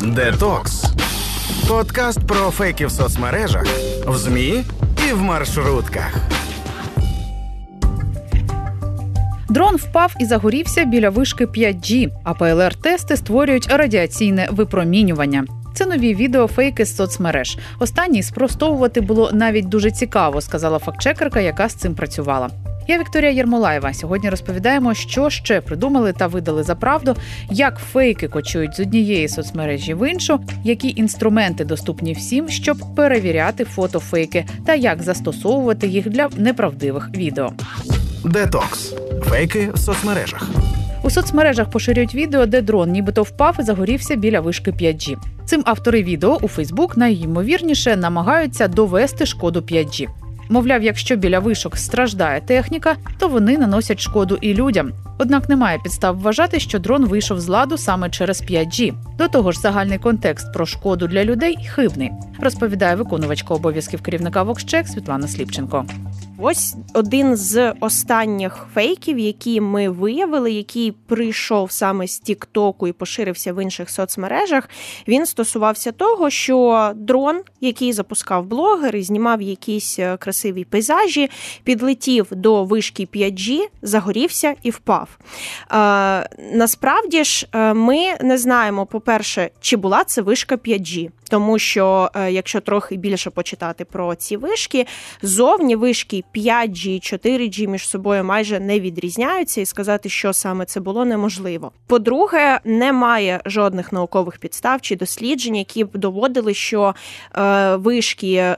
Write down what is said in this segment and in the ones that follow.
Детокс. Подкаст про фейки в соцмережах, в ЗМІ і в маршрутках. Дрон впав і загорівся біля вишки 5G, а ПЛР-тести створюють радіаційне випромінювання. Це нові відеофейки з соцмереж. Останній спростовувати було навіть дуже цікаво, сказала фактчекерка, яка з цим працювала. Я Вікторія Єрмолаєва. Сьогодні розповідаємо, що ще придумали та видали за правду, як фейки кочують з однієї соцмережі в іншу, які інструменти доступні всім, щоб перевіряти фотофейки, та як застосовувати їх для неправдивих відео. Детокс. Фейки в соцмережах. У соцмережах поширюють відео, де дрон нібито впав і загорівся біля вишки 5G. Цим автори відео у Фейсбук найімовірніше намагаються довести шкоду 5G. Мовляв, якщо біля вишок страждає техніка, то вони наносять шкоду і людям. Однак немає підстав вважати, що дрон вийшов з ладу саме через 5G. До того ж, загальний контекст про шкоду для людей хибний, розповідає виконувачка обов'язків керівника Вокщек Світлана Сліпченко. Ось один з останніх фейків, які ми виявили, який прийшов саме з Тіктоку і поширився в інших соцмережах. Він стосувався того, що дрон, який запускав блогер і знімав якісь е, красиві пейзажі, підлетів до вишки 5G, загорівся і впав. Е, насправді ж, е, ми не знаємо, по-перше, чи була це вишка 5G. Тому що, якщо трохи більше почитати про ці вишки, зовні вишки 5G, 4G між собою майже не відрізняються, і сказати, що саме це було, неможливо. По-друге, немає жодних наукових підстав чи досліджень, які б доводили, що е, вишки е,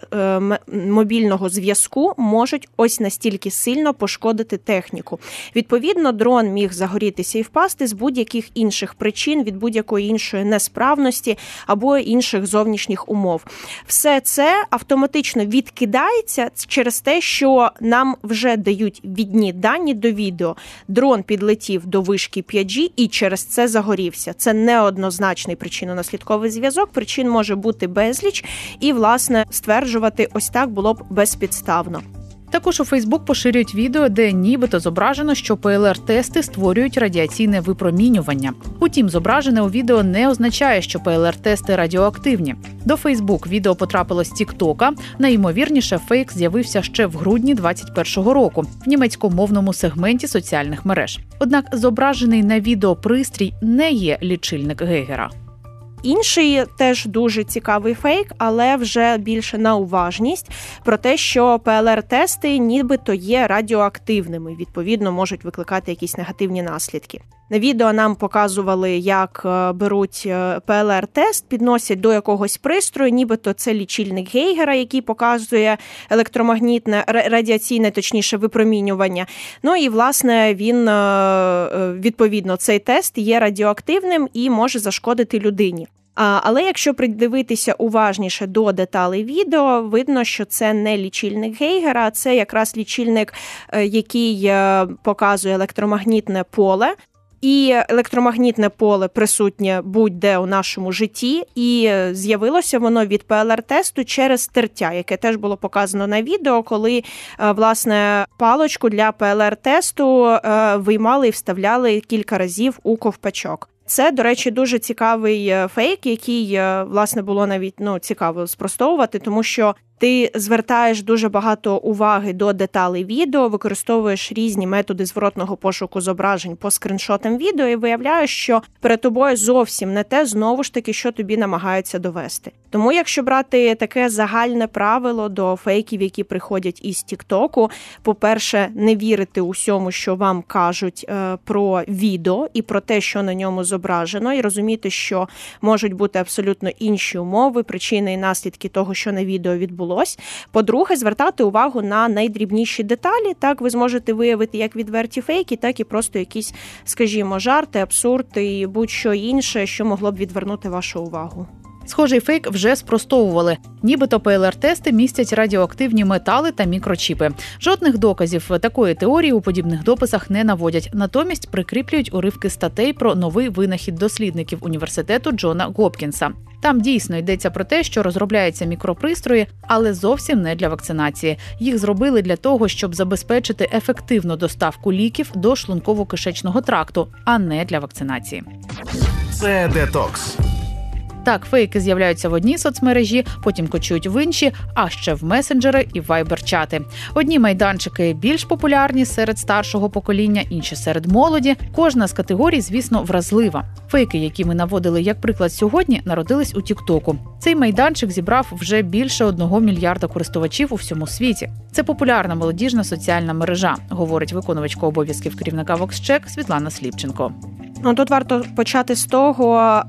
мобільного зв'язку можуть ось настільки сильно пошкодити техніку. Відповідно, дрон міг загорітися і впасти з будь-яких інших причин від будь-якої іншої несправності або інших зовнішніх умов. Все це автоматично відкидається через те, що нам вже дають відні дані до відео. Дрон підлетів до вишки 5G і через це загорівся. Це неоднозначний причинно-наслідковий зв'язок. Причин може бути безліч, і власне стверджувати ось так було б безпідставно. Також у Фейсбук поширюють відео, де нібито зображено, що ПЛР-тести створюють радіаційне випромінювання. Утім, зображене у відео не означає, що ПЛР-тести радіоактивні. До Фейсбук відео потрапило з Тіктока. Найімовірніше, фейк з'явився ще в грудні 2021 року в німецькомовному сегменті соціальних мереж. Однак зображений на відео пристрій не є лічильник Гейгера. Інший теж дуже цікавий фейк, але вже більше на уважність про те, що ПЛР-тести нібито є радіоактивними, відповідно можуть викликати якісь негативні наслідки. На відео нам показували, як е, беруть е, ПЛР-тест, підносять до якогось пристрою, нібито це лічильник Гейгера, який показує електромагнітне радіаційне, точніше, випромінювання. Ну і власне він е, відповідно цей тест є радіоактивним і може зашкодити людині. Але якщо придивитися уважніше до деталей відео, видно, що це не лічильник Гейгера, а це якраз лічильник, який показує електромагнітне поле. І електромагнітне поле присутнє будь-де у нашому житті, і з'явилося воно від ПЛР-тесту через тертя, яке теж було показано на відео, коли е, власне палочку для ПЛР-тесту е, виймали і вставляли кілька разів у ковпачок. Це, до речі, дуже цікавий е, фейк, який власне було навіть ну цікаво спростовувати, тому що ти звертаєш дуже багато уваги до деталей відео, використовуєш різні методи зворотного пошуку зображень по скріншотам відео, і виявляєш, що перед тобою зовсім не те, знову ж таки, що тобі намагаються довести. Тому, якщо брати таке загальне правило до фейків, які приходять із Тіктоку, по-перше, не вірити усьому, що вам кажуть е, про відео і про те, що на ньому зображено, і розуміти, що можуть бути абсолютно інші умови, причини і наслідки того, що на відео відбулося відбулось. По-друге, звертати увагу на найдрібніші деталі. Так ви зможете виявити як відверті фейки, так і просто якісь, скажімо, жарти, абсурд і будь-що інше, що могло б відвернути вашу увагу. Схожий фейк вже спростовували. Нібито ПЛР-тести містять радіоактивні метали та мікрочіпи. Жодних доказів такої теорії у подібних дописах не наводять. Натомість прикріплюють уривки статей про новий винахід дослідників університету Джона Гопкінса. Там дійсно йдеться про те, що розробляються мікропристрої, але зовсім не для вакцинації. Їх зробили для того, щоб забезпечити ефективну доставку ліків до шлунково-кишечного тракту, а не для вакцинації. Це детокс. Так, фейки з'являються в одній соцмережі, потім кочують в інші, а ще в месенджери і вайбер-чати. Одні майданчики більш популярні серед старшого покоління, інші серед молоді. Кожна з категорій, звісно, вразлива. Фейки, які ми наводили як приклад сьогодні, народились у Тіктоку. Цей майданчик зібрав вже більше одного мільярда користувачів у всьому світі. Це популярна молодіжна соціальна мережа, говорить виконувачка обов'язків керівника Воксчек Світлана Сліпченко. Ну тут варто почати з того,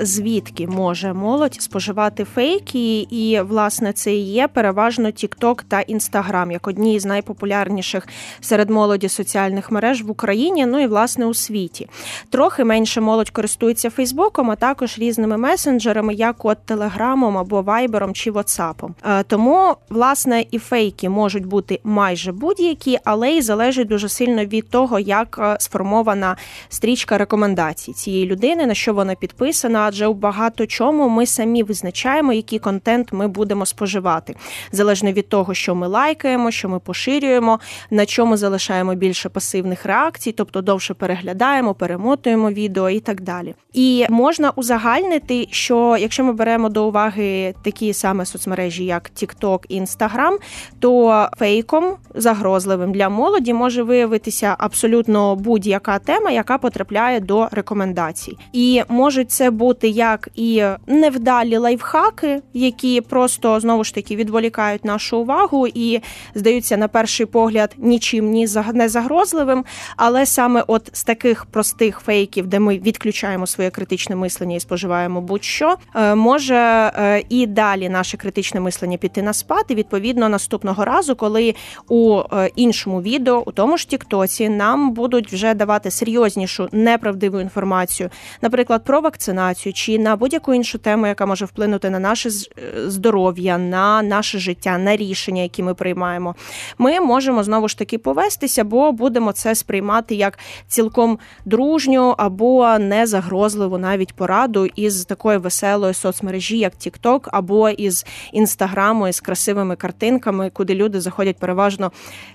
звідки може молодь споживати фейки, і власне це і є переважно TikTok та Instagram, як одні з найпопулярніших серед молоді соціальних мереж в Україні, ну і власне у світі. Трохи менше молодь користується Фейсбуком, а також різними месенджерами, як от Телеграмом або Вайбером чи Ватсапом. Тому власне і фейки можуть бути майже будь-які, але й залежать дуже сильно від того, як сформована стрічка рекомендацій рекомендацій цієї людини, на що вона підписана, адже у багато чому ми самі визначаємо, який контент ми будемо споживати, залежно від того, що ми лайкаємо, що ми поширюємо, на чому залишаємо більше пасивних реакцій, тобто довше переглядаємо, перемотуємо відео і так далі. І можна узагальнити, що якщо ми беремо до уваги такі саме соцмережі, як TikTok і Instagram, то фейком загрозливим для молоді може виявитися абсолютно будь-яка тема, яка потрапляє до рекомендацій. І можуть це бути як і невдалі лайфхаки, які просто знову ж таки відволікають нашу увагу і здаються на перший погляд нічим ні не загрозливим. Але саме от з таких простих фейків, де ми відключаємо своє критичне мислення і споживаємо будь-що, е, може е, і далі наше критичне мислення піти на спад. І відповідно наступного разу, коли у е, іншому відео, у тому ж Тіктоці, нам будуть вже давати серйознішу неправду неправдиву інформацію, наприклад, про вакцинацію чи на будь-яку іншу тему, яка може вплинути на наше е, здоров'я, на наше життя, на рішення, які ми приймаємо, ми можемо знову ж таки повестися, бо будемо це сприймати як цілком дружню або незагрозливу навіть пораду із такої веселої соцмережі, як TikTok, або із інстаграму, із красивими картинками, куди люди заходять переважно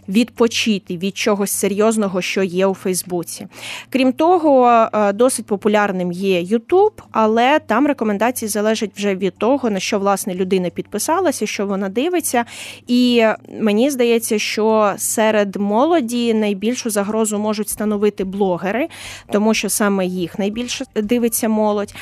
відпочити від чогось серйозного, що є у Фейсбуці. Крім того, Е, досить популярним є YouTube, але там рекомендації залежать вже від того, на що власне людина підписалася, що вона дивиться. І мені здається, що серед молоді найбільшу загрозу можуть становити блогери, тому що саме їх найбільше дивиться молодь.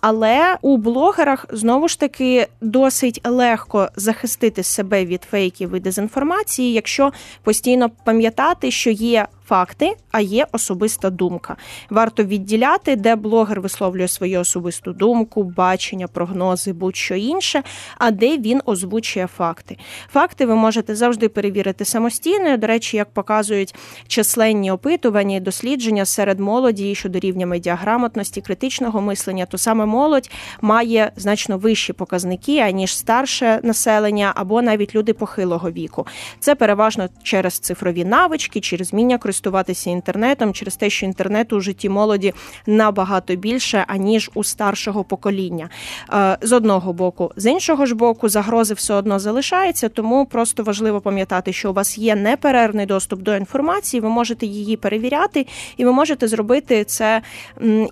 Але у блогерах знову ж таки досить легко захистити себе від фейків і дезінформації, якщо постійно пам'ятати, що є факти, а є особиста думка. Варто відділяти, де блогер висловлює свою особисту думку, бачення, прогнози, будь-що інше, а де він озвучує факти. Факти ви можете завжди перевірити самостійно. До речі, як показують численні опитування і дослідження серед молоді щодо рівня медіаграмотності, критичного мислення, то саме молодь має значно вищі показники аніж старше населення або навіть люди похилого віку. Це переважно через цифрові навички, через зміння користування користуватися інтернетом через те, що інтернету у житті молоді набагато більше аніж у старшого покоління. Е, з одного боку, з іншого ж боку, загрози все одно залишаються, тому просто важливо пам'ятати, що у вас є неперервний доступ до інформації, ви можете її перевіряти, і ви можете зробити це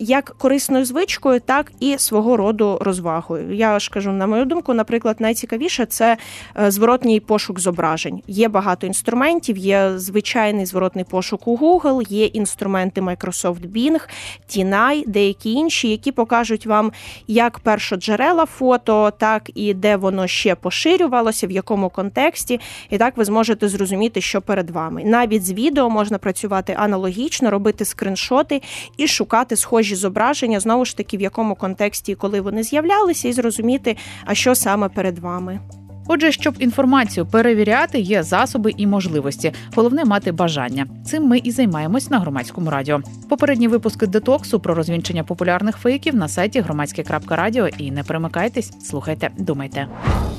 як корисною звичкою, так і свого роду розвагою. Я ж кажу, на мою думку, наприклад, найцікавіше це е, зворотній пошук зображень. Є багато інструментів, є звичайний зворотний пошук пошуку Google, є інструменти Microsoft Bing, TINAI, деякі інші, які покажуть вам як першоджерела фото, так і де воно ще поширювалося, в якому контексті. І так ви зможете зрозуміти, що перед вами. Навіть з відео можна працювати аналогічно, робити скриншоти і шукати схожі зображення, знову ж таки, в якому контексті і коли вони з'являлися, і зрозуміти, а що саме перед вами. Отже, щоб інформацію перевіряти, є засоби і можливості. Головне мати бажання. Цим ми і займаємось на громадському радіо. Попередні випуски детоксу про розвінчення популярних фейків на сайті громадське.радіо. І не перемикайтесь, слухайте, думайте.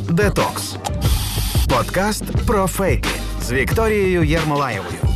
Детокс подкаст про фейки з Вікторією Єрмолаєвою.